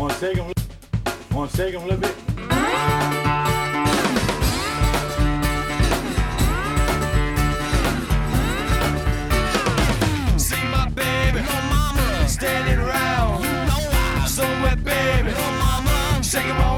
Wanna shake them? Wanna shake them a little bit? See my baby, no mama, standing around. You know I'm so wet, baby. no mama, shake 'em all.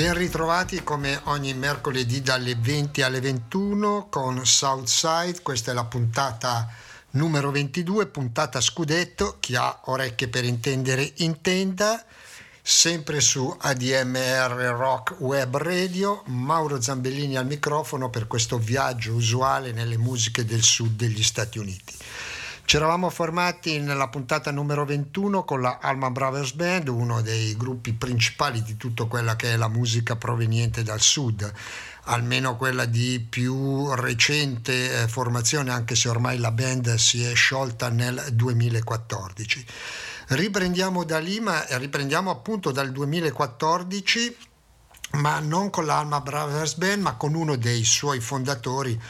Ben ritrovati come ogni mercoledì dalle 20 alle 21 con Southside, questa è la puntata numero 22, puntata scudetto, chi ha orecchie per intendere intenda, sempre su ADMR Rock Web Radio, Mauro Zambellini al microfono per questo viaggio usuale nelle musiche del sud degli Stati Uniti. Ci eravamo formati nella puntata numero 21 con la Alma Brothers Band, uno dei gruppi principali di tutta quella che è la musica proveniente dal sud, almeno quella di più recente eh, formazione, anche se ormai la band si è sciolta nel 2014. Riprendiamo da lì, ma riprendiamo appunto dal 2014 ma non con l'Alma Brothers Band, ma con uno dei suoi fondatori,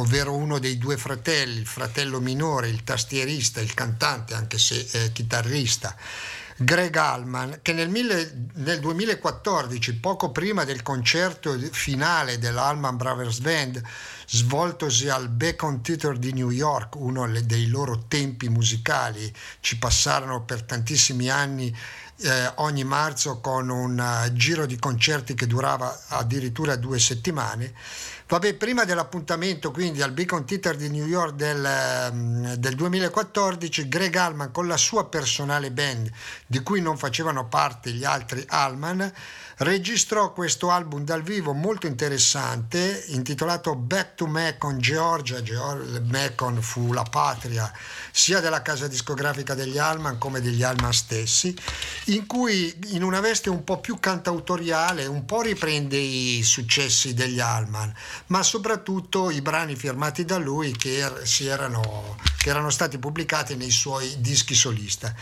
ovvero uno dei due fratelli, il fratello minore, il tastierista, il cantante, anche se eh, chitarrista. Greg Allman, che nel, mille, nel, 2014, poco prima del concerto finale dell'Allman Brothers Band, svoltosi al Bacon Theatre di New York, uno dei loro tempi musicali, ci passarono per tantissimi anni eh, ogni marzo con un uh, giro di concerti che durava addirittura due settimane. Vabbè, prima dell'appuntamento quindi al Beacon Theater di New York del, um, del, 2014, Greg Allman con la sua personale band, di cui non facevano parte gli altri Allman, registrò questo album dal vivo molto interessante intitolato Back to Macon Georgia. Macon fu la patria sia della casa discografica degli Allman come degli Allman stessi, in cui in una veste un po' più cantautoriale un po' riprende i successi degli Allman, ma soprattutto i brani firmati da lui che, er- erano, che erano stati pubblicati nei suoi dischi solista.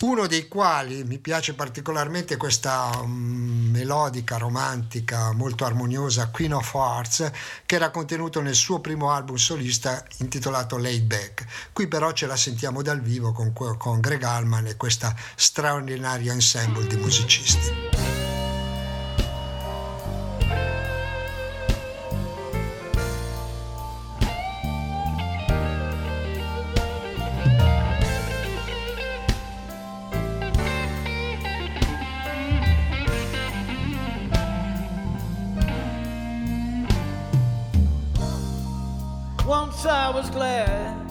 Uno dei quali mi piace particolarmente questa um, melodica, romantica, molto armoniosa Queen of Hearts, che era contenuto nel suo primo album solista intitolato Laid Back. Qui però ce la sentiamo dal vivo con, con Greg Allman e questa straordinaria ensemble di musicisti. I was glad,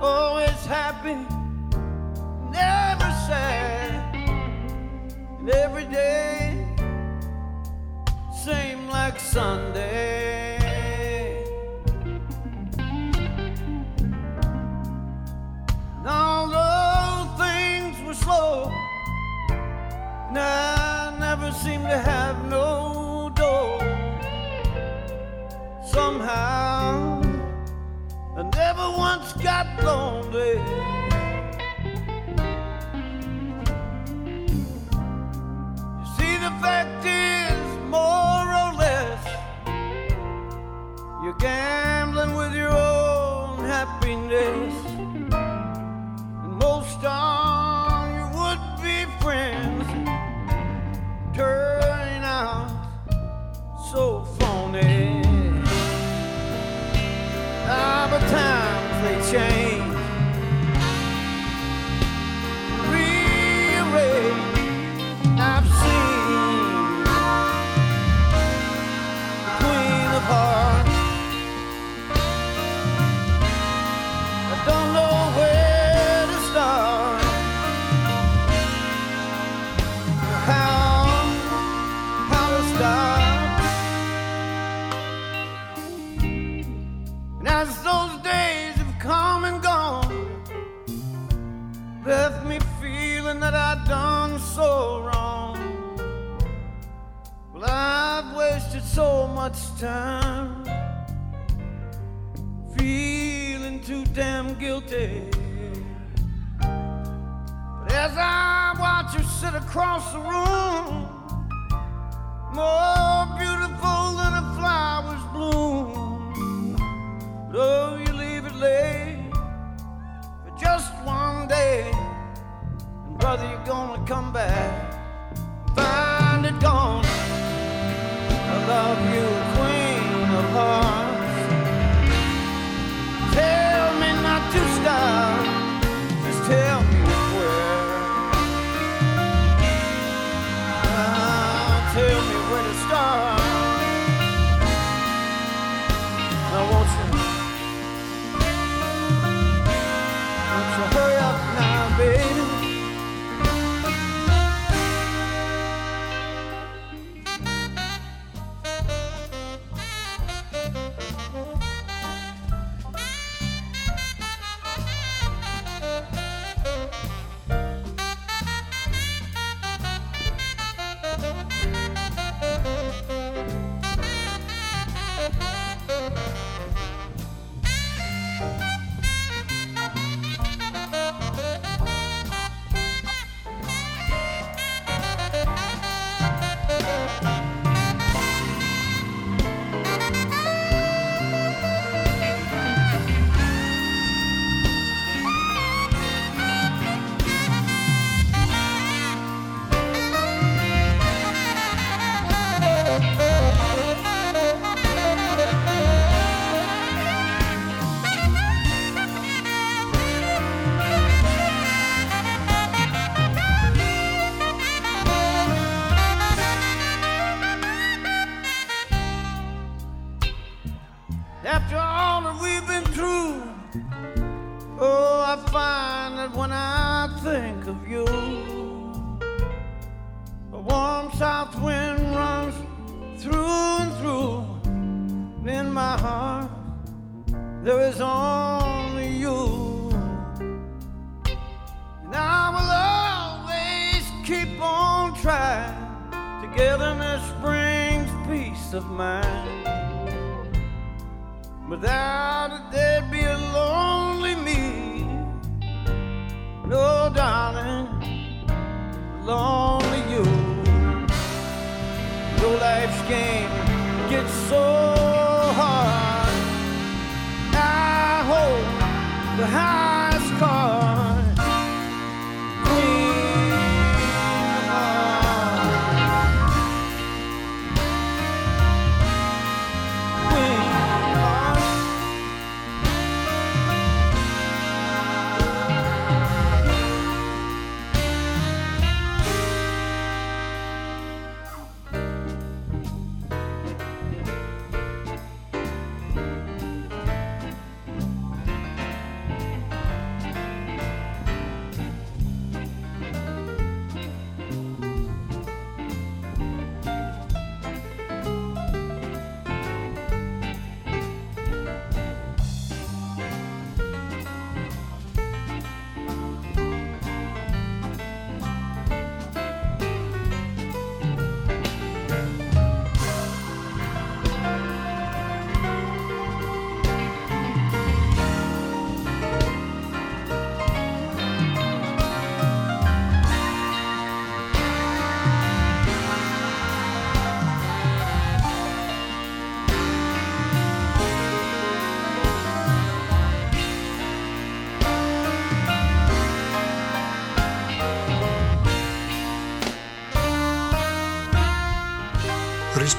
oh, always happy, never sad, and every day seemed like Sunday. And although things were slow, and I never seemed to have no door somehow I never once got lonely. You see, the fact is,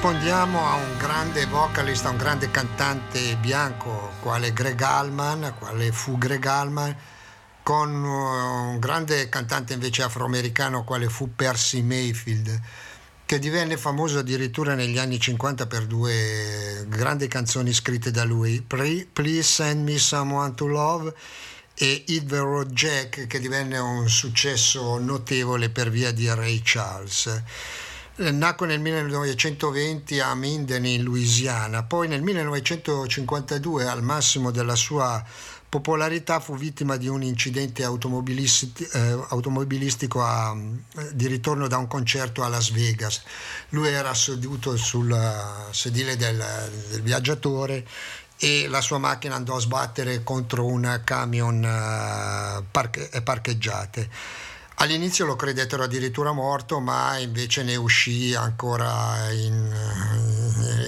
Rispondiamo a un grande vocalist, a un grande cantante bianco quale Greg Allman, quale fu Greg Allman, con uh, un grande cantante invece afroamericano quale fu Percy Mayfield, che divenne famoso addirittura negli anni 50 per due grandi canzoni scritte da lui, Please Send Me Someone to Love e Hit the Road Jack, che divenne un successo notevole per via di Ray Charles. Eh, Nacque nel 1920 a Minden in Louisiana, poi nel 1952 al massimo della sua popolarità fu vittima di un incidente automobilisti- eh, automobilistico a- di ritorno da un concerto a Las Vegas. Lui era seduto sul eh, sedile del, del viaggiatore e la sua macchina andò a sbattere contro un camion eh, parche- parcheggiate. All'inizio lo credettero addirittura morto, ma invece ne uscì ancora in,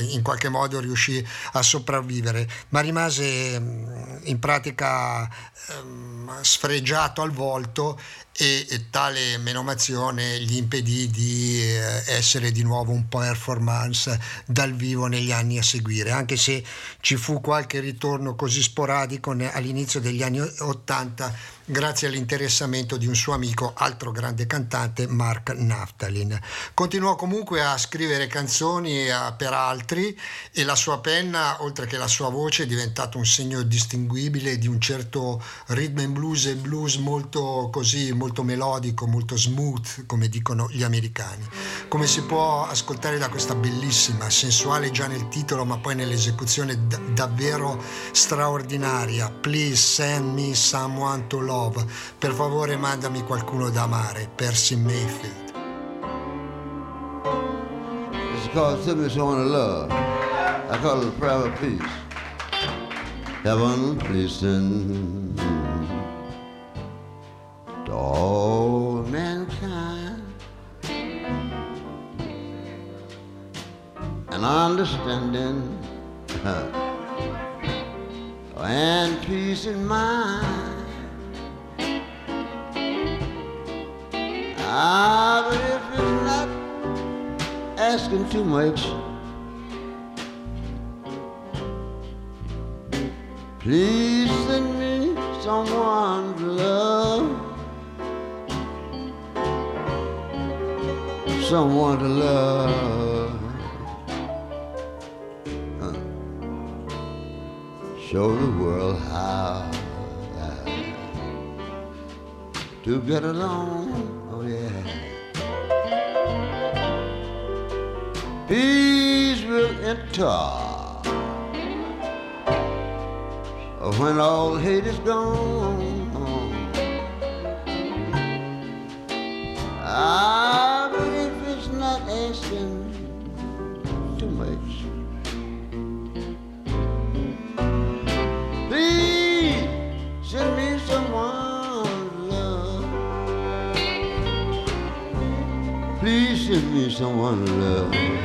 in qualche modo riuscì a sopravvivere, ma rimase mm, in pratica ehm, sfregiato al volto e, e, tale menomazione gli impedì di eh, essere di nuovo un performance dal vivo negli anni a seguire, anche se ci fu qualche ritorno così sporadico all'inizio degli anni 80 grazie all'interessamento di un suo amico, altro grande cantante, Mark Naftalin. Continuò comunque a scrivere canzoni per altri e la sua penna, oltre che la sua voce, è diventato un segno distinguibile di un certo rhythm and blues e blues molto così, molto melodico, molto smooth, come dicono gli americani. Come si può ascoltare da questa bellissima, sensuale già nel titolo, ma poi nell'esecuzione d- davvero straordinaria, Please Send Me Someone to Love Love. Per favore mandami qualcuno da amare, Percy Mayfield. It's called Me Someone to Love. I call it a of peace. Heaven, please send to all mankind an understanding and peace in mind. Asking too much, please send me someone to love. Someone to love. Huh. Show the world how to get along Peace will enter when all hate is gone. Ah, but if it's not asking too much, please send me someone. Please send me someone to love.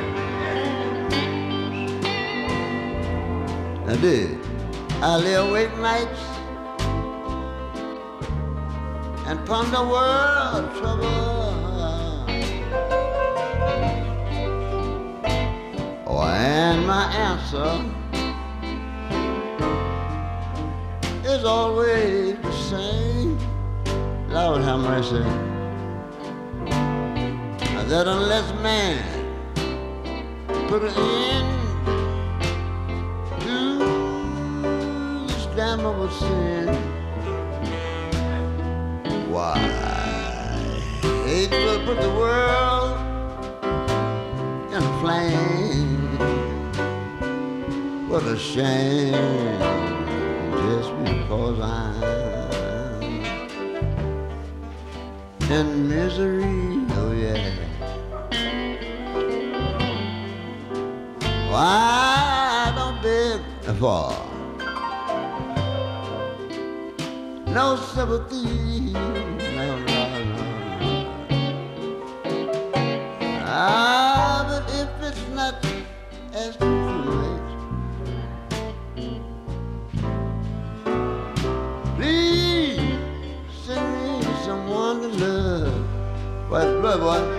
I. I lay awake nights and ponder world trouble. Oh, and my answer is always the same. Lord have mercy that unless man put an end sin, why hate will put the world in a flame. What a shame, just because I'm in misery, oh yeah. I don't beg for no sympathy. No, no, no. Ah, but if it's not too late, please send me someone to love. What, blood, what?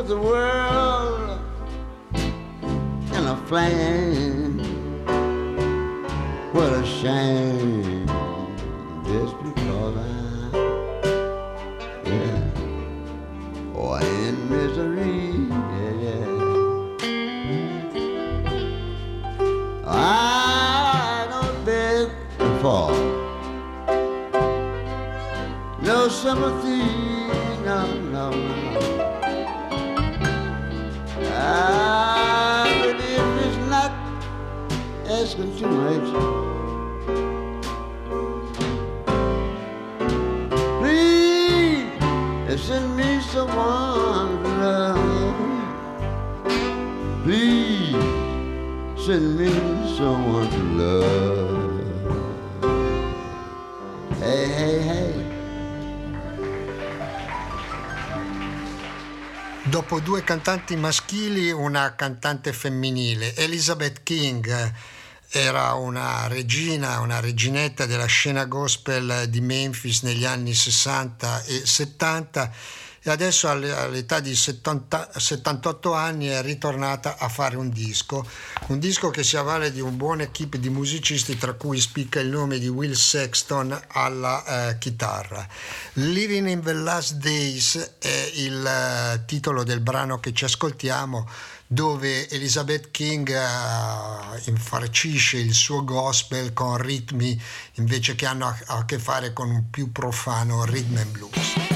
put the world in a flame. What a shame. someone around. Please send me someone to love. Hey, hey, hey. Dopo due cantanti maschili, una cantante femminile, Elizabeth King era una regina, una reginetta della scena gospel di Memphis negli anni 60 e 70 e adesso all'età di 70, 78 anni è ritornata a fare un disco, un disco che si avvale di un buon equip di musicisti tra cui spicca il nome di Will Sexton alla eh, chitarra. Living in the Last Days è il eh, titolo del brano che ci ascoltiamo dove Elizabeth King uh, infarcisce il suo gospel con ritmi invece che hanno a, a che fare con un più profano rhythm and blues.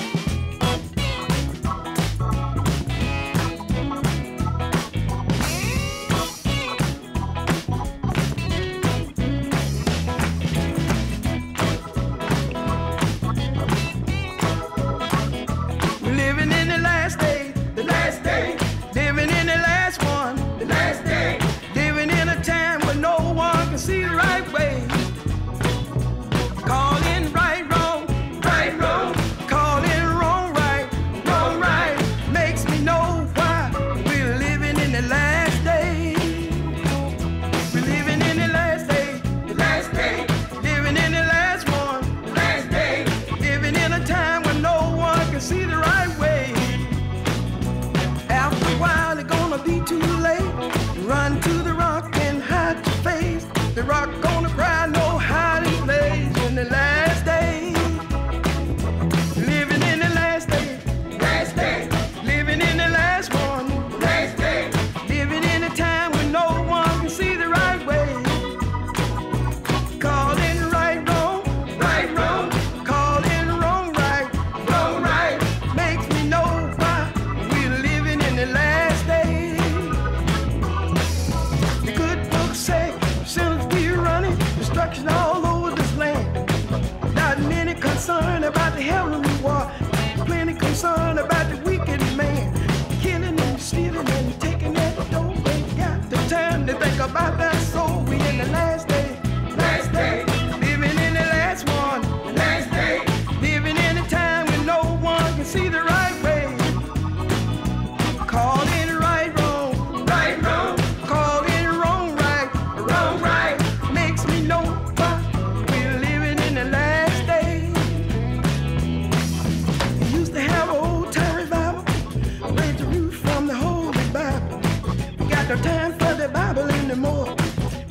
No time for the Bible anymore.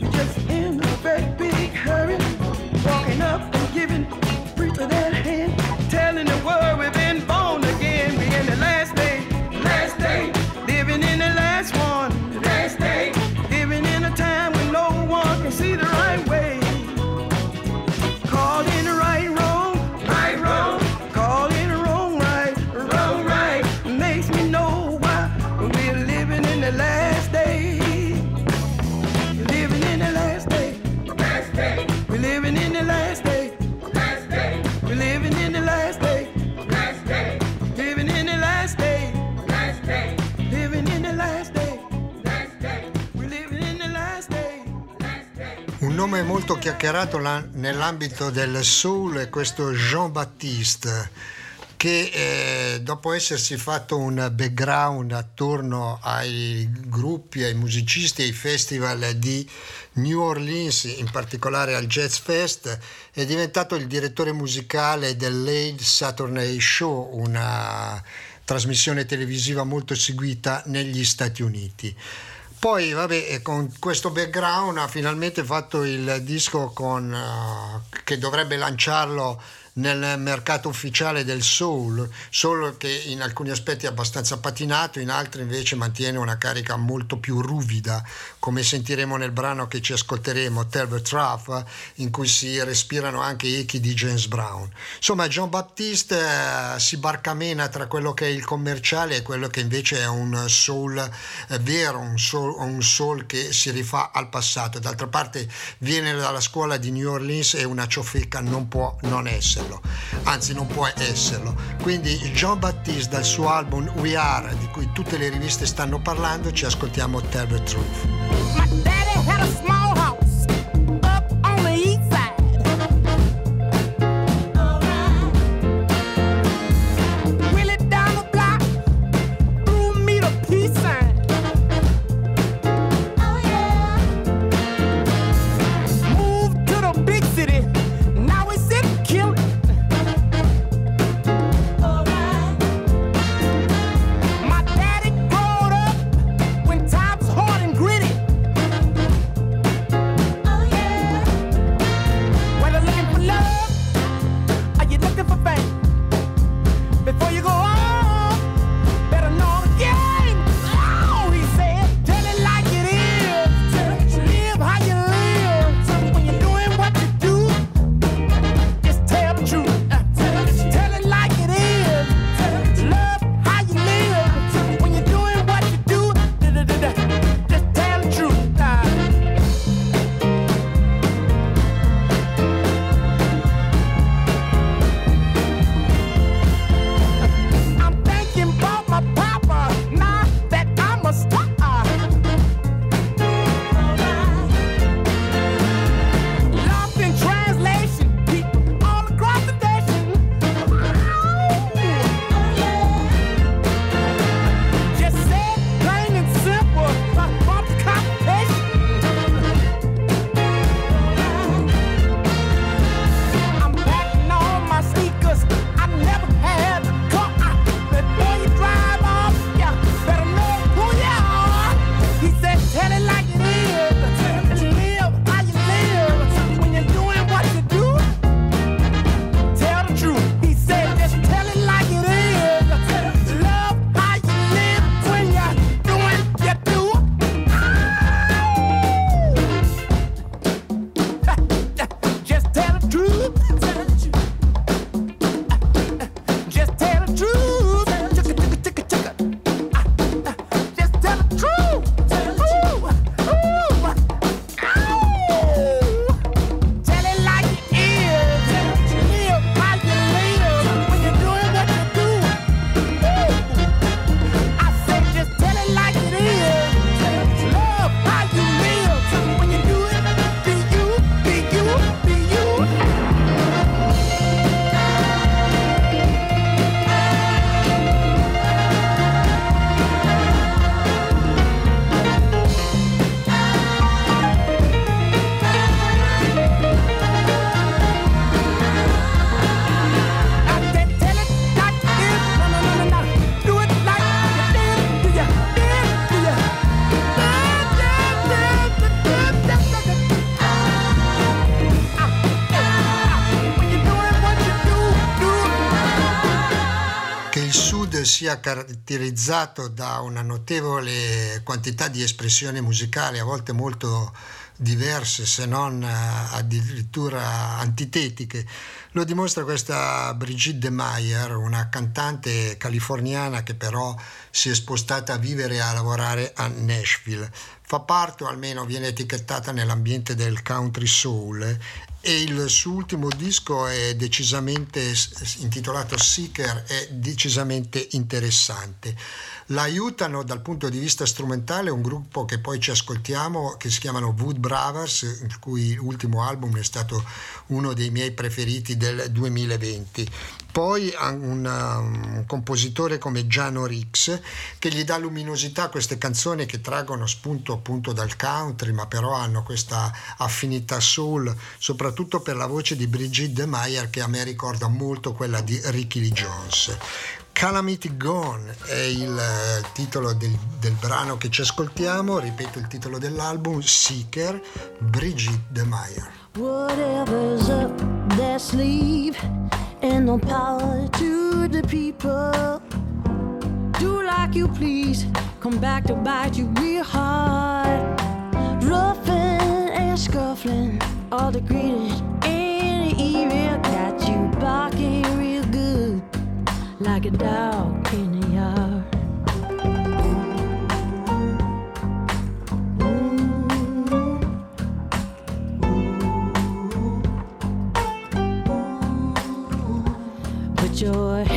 We're just in a great big hurry, walking up and giving preacher that hand, telling the world we've been. nome molto chiacchierato nell'ambito del soul è questo Jean-Baptiste che eh, dopo essersi fatto un background attorno ai gruppi, ai musicisti, ai festival di New Orleans, in particolare al Jazz Fest, è diventato il direttore musicale del Late Saturday Show, una trasmissione televisiva molto seguita negli Stati Uniti. Poi, vabbè, con questo background ha finalmente fatto il disco con, uh, che dovrebbe lanciarlo nel mercato ufficiale del soul, solo che in alcuni aspetti è abbastanza patinato, in altri invece mantiene una carica molto più ruvida, come sentiremo nel brano che ci ascolteremo, Tell the Truth, in cui si respirano anche echi di James Brown. Insomma, John Baptiste eh, si barcamena tra quello che è il commerciale e quello che invece è un soul eh, vero, un soul, un soul che si rifà al passato. D'altra parte viene dalla scuola di New Orleans e una ciofeca non può non esserlo, anzi non può esserlo. Quindi John Baptiste dal suo album We Are, di cui tutte le riviste stanno parlando, ci ascoltiamo Tell the Truth. My daddy had a small sia caratterizzato da una notevole quantità di espressioni musicali, a volte molto diverse, se non eh, addirittura antitetiche. Lo dimostra questa Brigitte Meyer, una cantante californiana che però si è spostata a vivere e a lavorare a Nashville. Fa parte, o almeno viene etichettata nell'ambiente del country soul e il suo ultimo disco è decisamente intitolato Seeker è decisamente interessante. L'aiutano dal punto di vista strumentale un gruppo che poi ci ascoltiamo che si chiamano Wood Brothers il cui ultimo album è stato uno dei miei preferiti del 2020 Poi ha un, un compositore come Giano Rix che gli dà luminosità a queste canzoni che traggono spunto appunto dal country, ma però hanno questa affinità soul, soprattutto per la voce di Brigitte Meyer che a me ricorda molto quella di Ricky Lee Jones. Calamity Gone è il eh, titolo del, del brano che ci ascoltiamo, ripeto il titolo dell'album, Seeker, Brigitte Meyer. Whatever's up their sleeve, and no power to the people. Do like you please, come back to bite you real hard. Roughing and scuffling, all the greeting and the evil got you barking real good, like a dog in the yard. joy.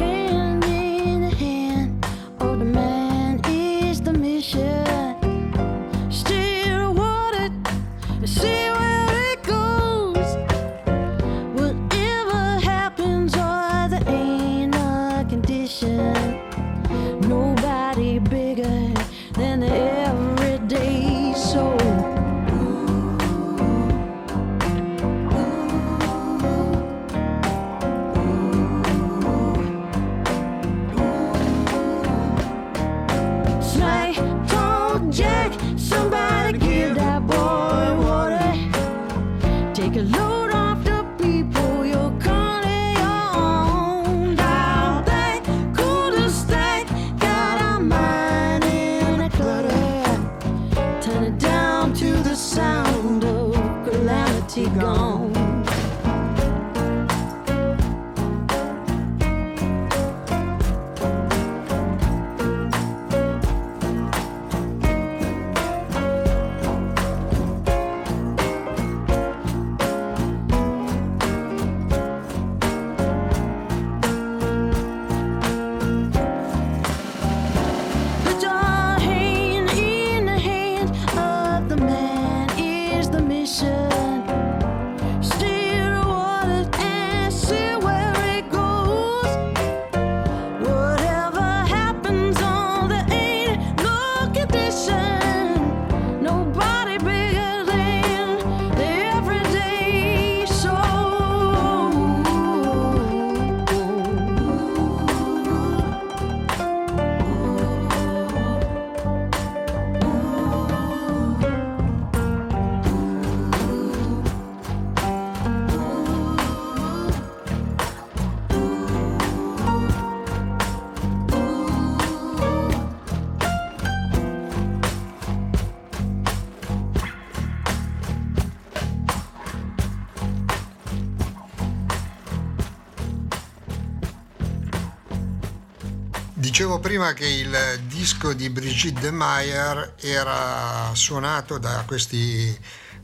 Prima che il disco di Brigitte Meyer era suonato da questi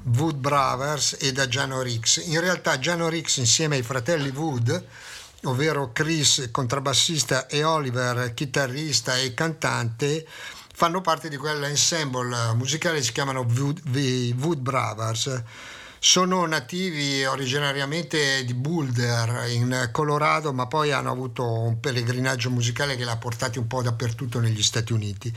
Wood Brothers e da Giano Rix. In realtà Giano Rix insieme ai fratelli Wood, ovvero Chris contrabbassista e Oliver chitarrista e cantante, fanno parte di quell'ensemble musicale che si chiamano Wood, Wood Brothers. Sono nativi originariamente di Boulder in Colorado, ma poi hanno avuto un pellegrinaggio musicale che li ha portati un po' dappertutto negli Stati Uniti.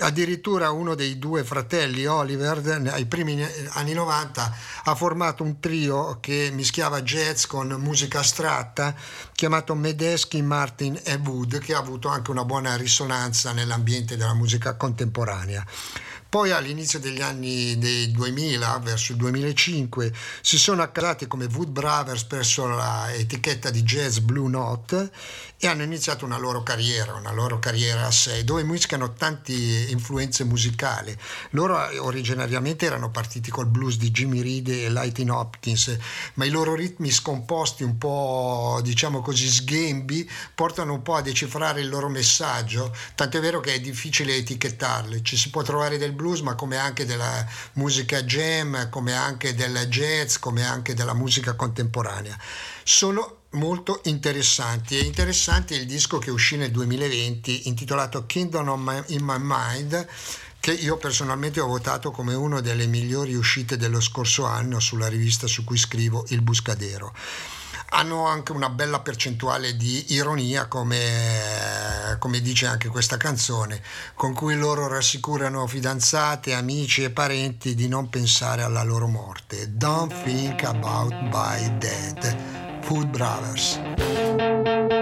Addirittura uno dei due fratelli, Oliver, ai primi anni 90 ha formato un trio che mischiava jazz con musica astratta chiamato Medesky, Martin e Wood, che ha avuto anche una buona risonanza nell'ambiente della musica contemporanea. Poi all'inizio degli anni dei 2000, verso il 2005, si sono accasati come Wood Brothers presso l'etichetta di jazz Blue Note e hanno iniziato una loro carriera, una loro carriera a sé, dove mischiano tante influenze musicali. Loro originariamente erano partiti col blues di Jimmy Reed e Lightning Hopkins, ma i loro ritmi scomposti, un po' diciamo così sghembi, portano un po' a decifrare il loro messaggio, tant'è vero che è difficile etichettarli. Ci si può trovare del blues, ma come anche della musica jam, come anche del jazz, come anche della musica contemporanea. Sono molto interessanti. È interessante il disco che uscì nel 2020 intitolato Kingdom in My Mind che io personalmente ho votato come una delle migliori uscite dello scorso anno sulla rivista su cui scrivo Il Buscadero. Hanno anche una bella percentuale di ironia, come, come, dice anche questa canzone, con cui loro rassicurano fidanzate, amici e parenti di non pensare alla loro morte. Don't think about my dead. Food Brothers.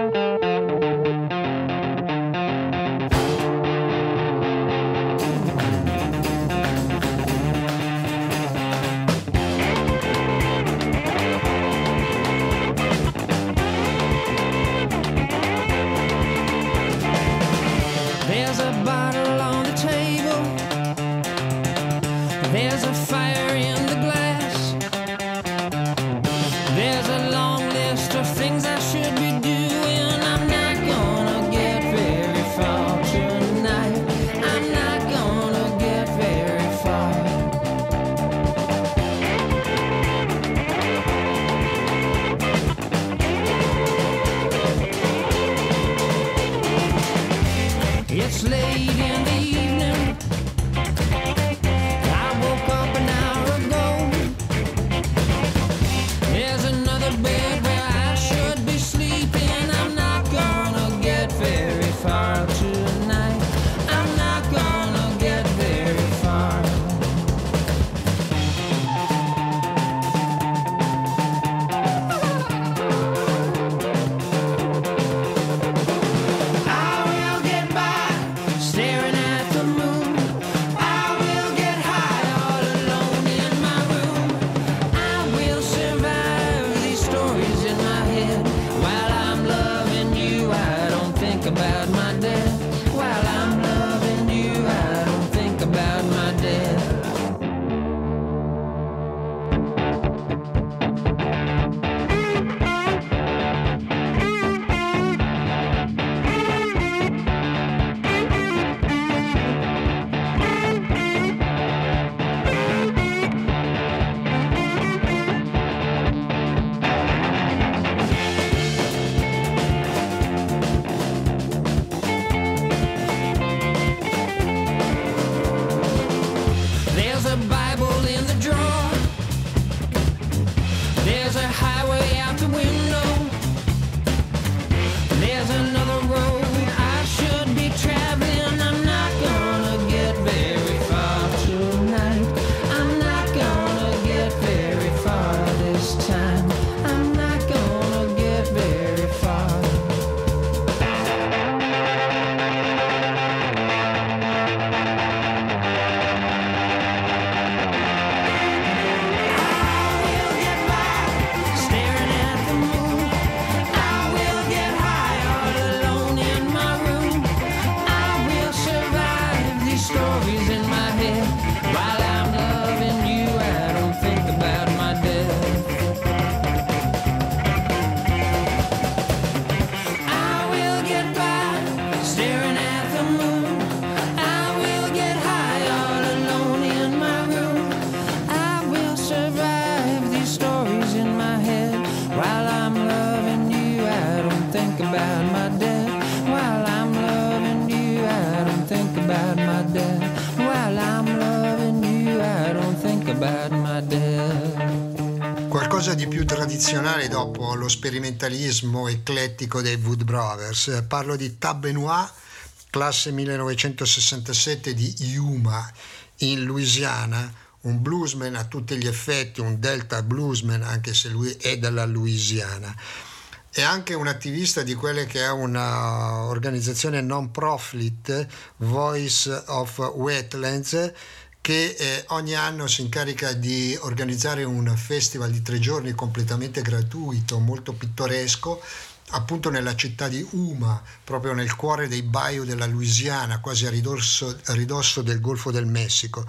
Sperimentalismo eclettico dei Wood Brothers. Parlo di Tab Benoit, classe 1967 di Yuma in Louisiana, un bluesman a tutti gli effetti, un delta bluesman anche se lui è dalla Louisiana. È anche un attivista di quelle che è un'organizzazione non profit, Voice of Wetlands, che eh, ogni anno si incarica di organizzare un festival di tre giorni completamente gratuito, molto pittoresco, appunto nella città di Uma, proprio nel cuore dei bayou della Louisiana, quasi a ridosso, a ridosso del Golfo del Messico.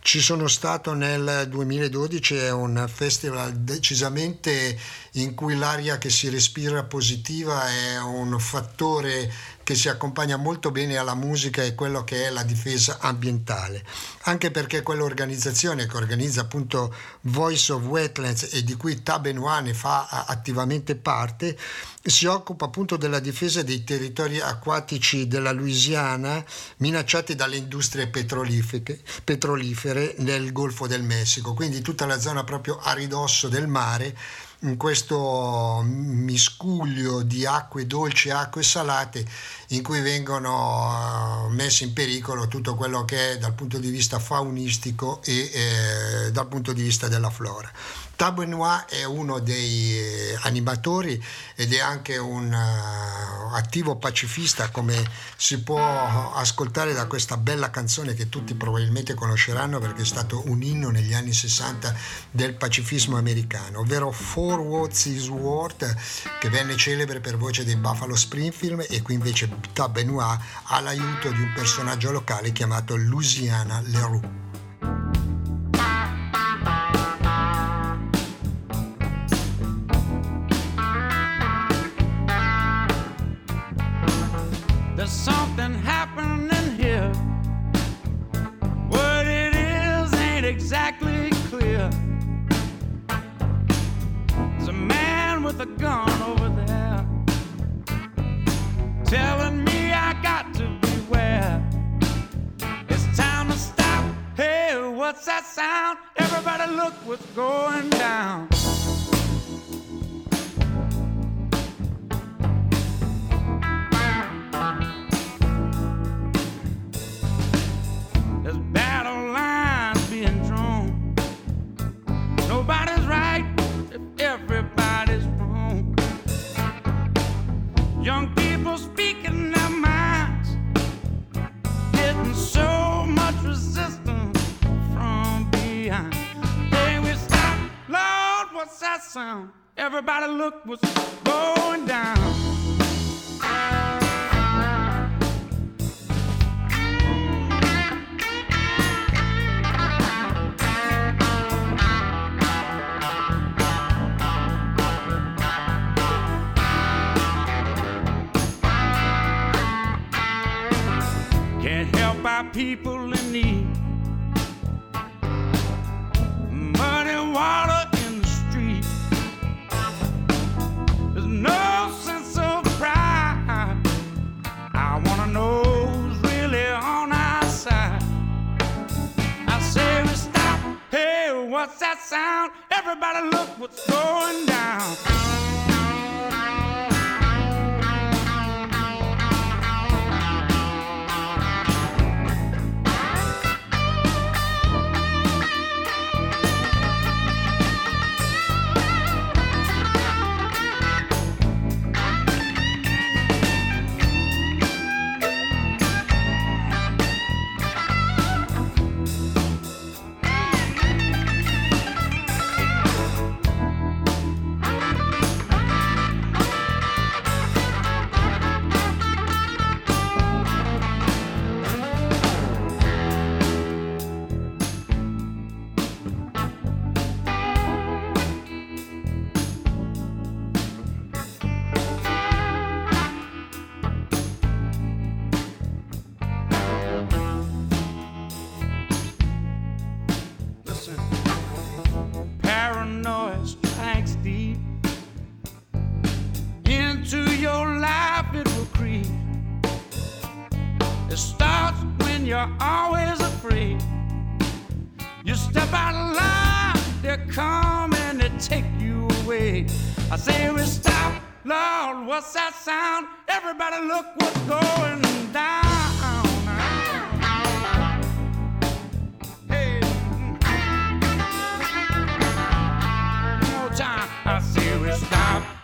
Ci sono stato nel 2012, è un festival decisamente in cui l'aria che si respira positiva è un fattore che si accompagna molto bene alla musica e quello che è la difesa ambientale, anche perché quell'organizzazione che organizza appunto Voice of Wetlands e di cui Tabenois ne fa attivamente parte, si occupa appunto della difesa dei territori acquatici della Louisiana minacciati dalle industrie petrolifere nel Golfo del Messico, quindi tutta la zona proprio a ridosso del mare in questo miscuglio di acque dolci e acque salate in cui vengono eh, messi in pericolo tutto quello che è dal punto di vista faunistico e eh, dal punto di vista della flora. Tab Benoit è uno dei eh, animatori ed è anche un eh, attivo pacifista come si può ascoltare da questa bella canzone che tutti probabilmente conosceranno perché è stato un inno negli anni 60 del pacifismo americano, ovvero For What's His Worth che venne celebre per voce dei Buffalo Springfield e qui invece Tab Benoit ha l'aiuto di un personaggio locale chiamato Louisiana Leroux. Something happening here. What it is ain't exactly clear. There's a man with a gun over there telling me I got to beware. It's time to stop. Hey, what's that sound? Everybody look what's going down.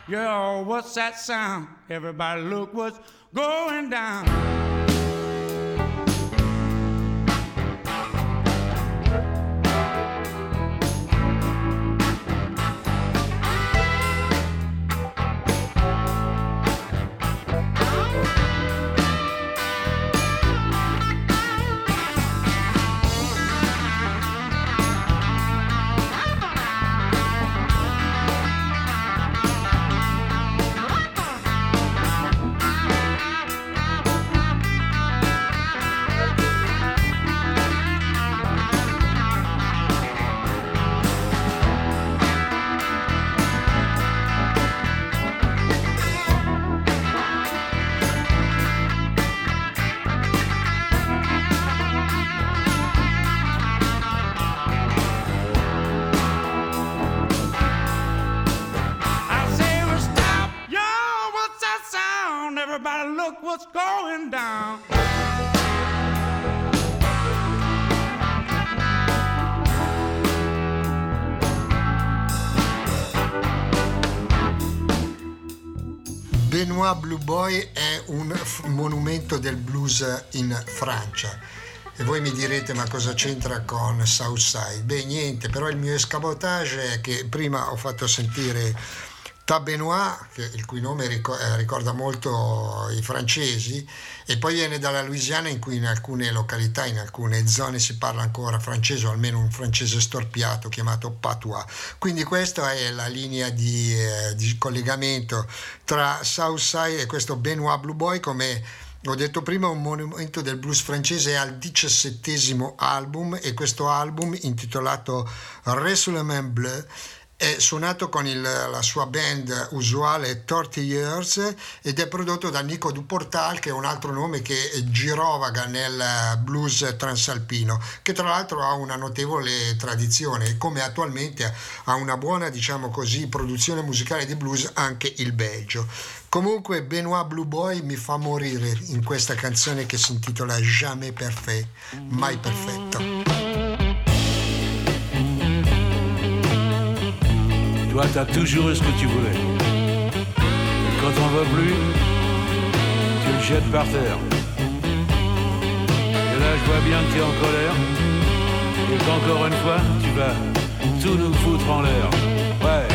Yo, what's that sound? Everybody look what's going down. Everybody look what's going down. Benoit Blue Boy è un monumento del blues in Francia. E voi mi direte ma cosa c'entra con Southside? Beh niente, però il mio escabotage è che prima ho fatto sentire Ta Benoit, che- il cui nome eh, ricorda molto i francesi, e poi viene dalla Louisiana in cui in alcune località, in alcune zone si parla ancora francese o almeno un francese storpiato chiamato patois. Quindi questa è la linea di, eh, di collegamento tra Southside e questo Benoit Blue Boy come ho detto prima un monumento del blues francese è al diciassettesimo album e questo album intitolato Resolement Bleu è suonato con il- la sua band usuale 30 Years ed è prodotto da Nico Duportal che è un altro nome che girovaga nel blues transalpino che tra l'altro ha una notevole tradizione come attualmente ha una buona diciamo così produzione musicale di blues anche il Belgio. Comunque Benoit Blue Boy mi fa morire in questa canzone che si intitola Jamais Parfait mai perfetto Toi, t'as toujours eu ce que tu voulais. Et quand t'en veux plus, tu le jettes par terre. Et là, je vois bien que t'es en colère. Et qu'encore une fois, tu vas tout nous foutre en l'air. Ouais.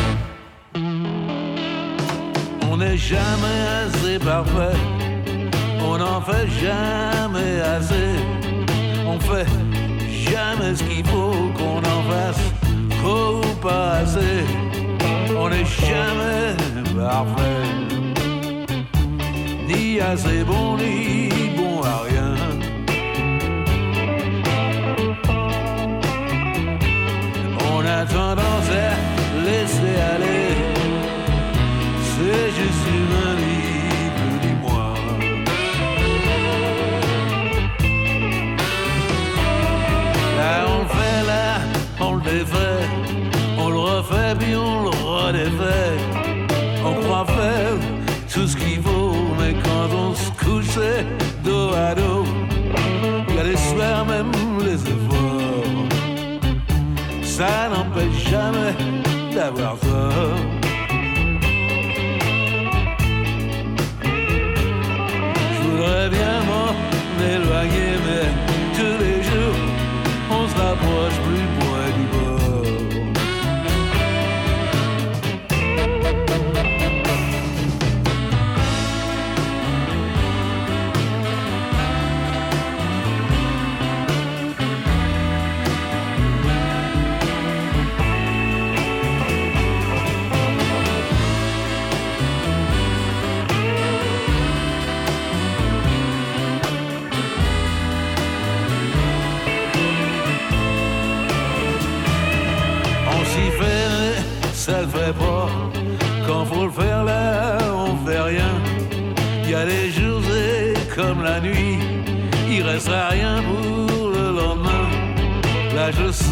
On n'est jamais assez parfait. On n'en fait jamais assez. On fait jamais ce qu'il faut qu'on en fasse. Ou pas parfait. Ni assez bon, ça n'empêche jamais d'avoir tort.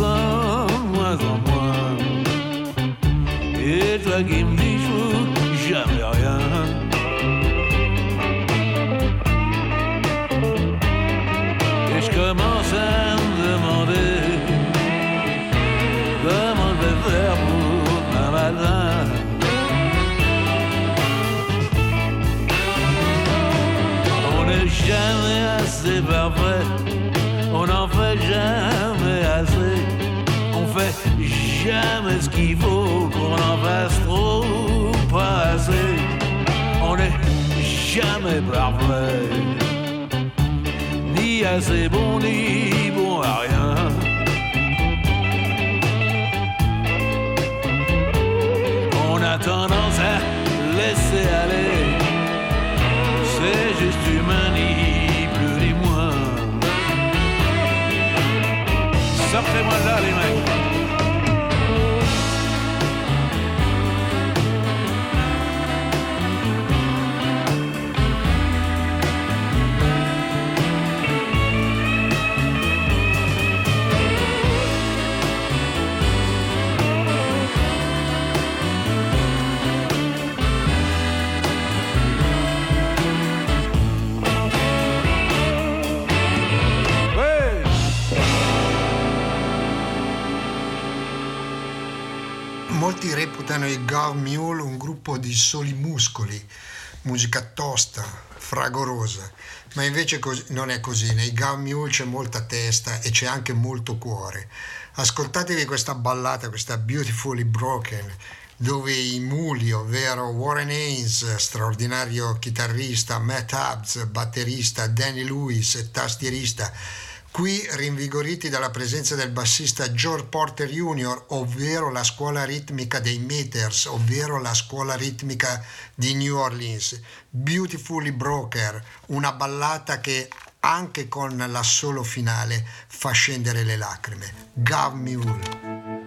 someone, someone. It's like him. Qu'il faut Qu'on en fasse trop pas assez On n'est jamais parfait. Ni assez bon ni bon à rien. On a tendance à laisser aller. all'interno di Gar Mule un gruppo di soli muscoli, musica tosta, fragorosa, ma invece cos- non è così, nei Gar Mule c'è molta testa e c'è anche molto cuore. Ascoltatevi questa ballata, questa Beautifully Broken, dove i muli, ovvero Warren Haynes, straordinario chitarrista, Matt Hubbs, batterista, Danny Lewis, tastierista, Qui, rinvigoriti dalla presenza del bassista George Porter Jr., ovvero la scuola ritmica dei Meters, ovvero la scuola ritmica di New Orleans, Beautifully Broker, una ballata che anche con l'assolo finale fa scendere le lacrime. Gav Mule.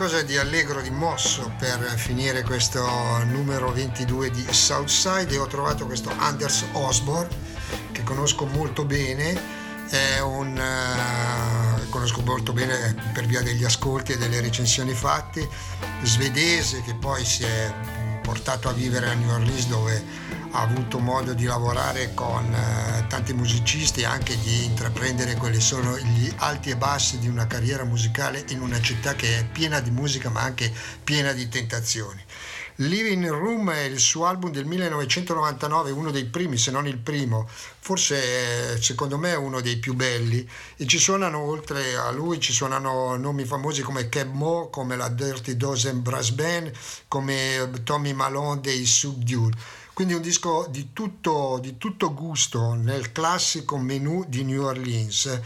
Qualcosa di allegro, di mosso per finire questo numero 22 di Southside. E ho trovato questo Anders Osborne che conosco molto bene, è un eh, conosco molto bene per via degli ascolti e delle recensioni fatte, svedese che poi si è portato a vivere a New Orleans dove ha avuto modo di lavorare con eh, tanti musicisti anche di intraprendere quelli sono gli alti e bassi di una carriera musicale in una città che è piena di musica ma anche piena di tentazioni. Living Room è il suo album del 1999, uno dei primi, se non il primo, forse eh, secondo me uno dei più belli e ci suonano oltre a lui, ci suonano nomi famosi come Keb Mo, come la Dirty Dozen Brass Band, come Tommy Malone dei Subdued. Quindi un disco di tutto, di tutto gusto nel classico menù di New Orleans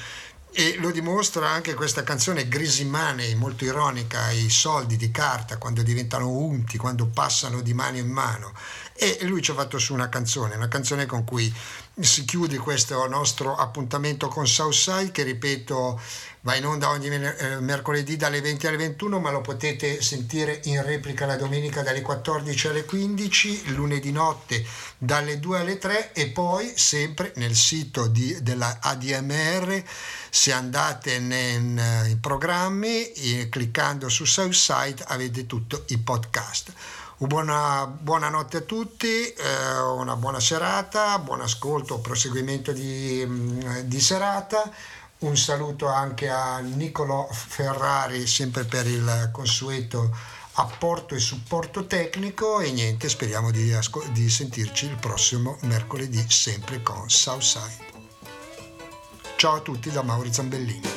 E lo dimostra anche questa canzone Greasy Money, molto ironica, i soldi di carta quando diventano unti, quando passano di mano in mano. E lui ci ha fatto su una canzone, una canzone con cui si chiude questo nostro appuntamento con Southside che ripeto va in onda ogni eh, mercoledì dalle 20 alle 21 ma lo potete sentire in replica la domenica dalle 14 alle 15 lunedì notte dalle 2 alle 3 e poi sempre nel sito di- della ADMR se andate nei programmi cliccando su Southside avete tutti i podcast Buona, buonanotte a tutti, eh, una buona serata, buon ascolto, proseguimento di, mm, di serata. Un saluto anche a Nicolo Ferrari, sempre per il consueto apporto e supporto tecnico e niente, speriamo di, asco- di sentirci il prossimo mercoledì sempre con Southside. Ciao a tutti da Mauri Zambellini.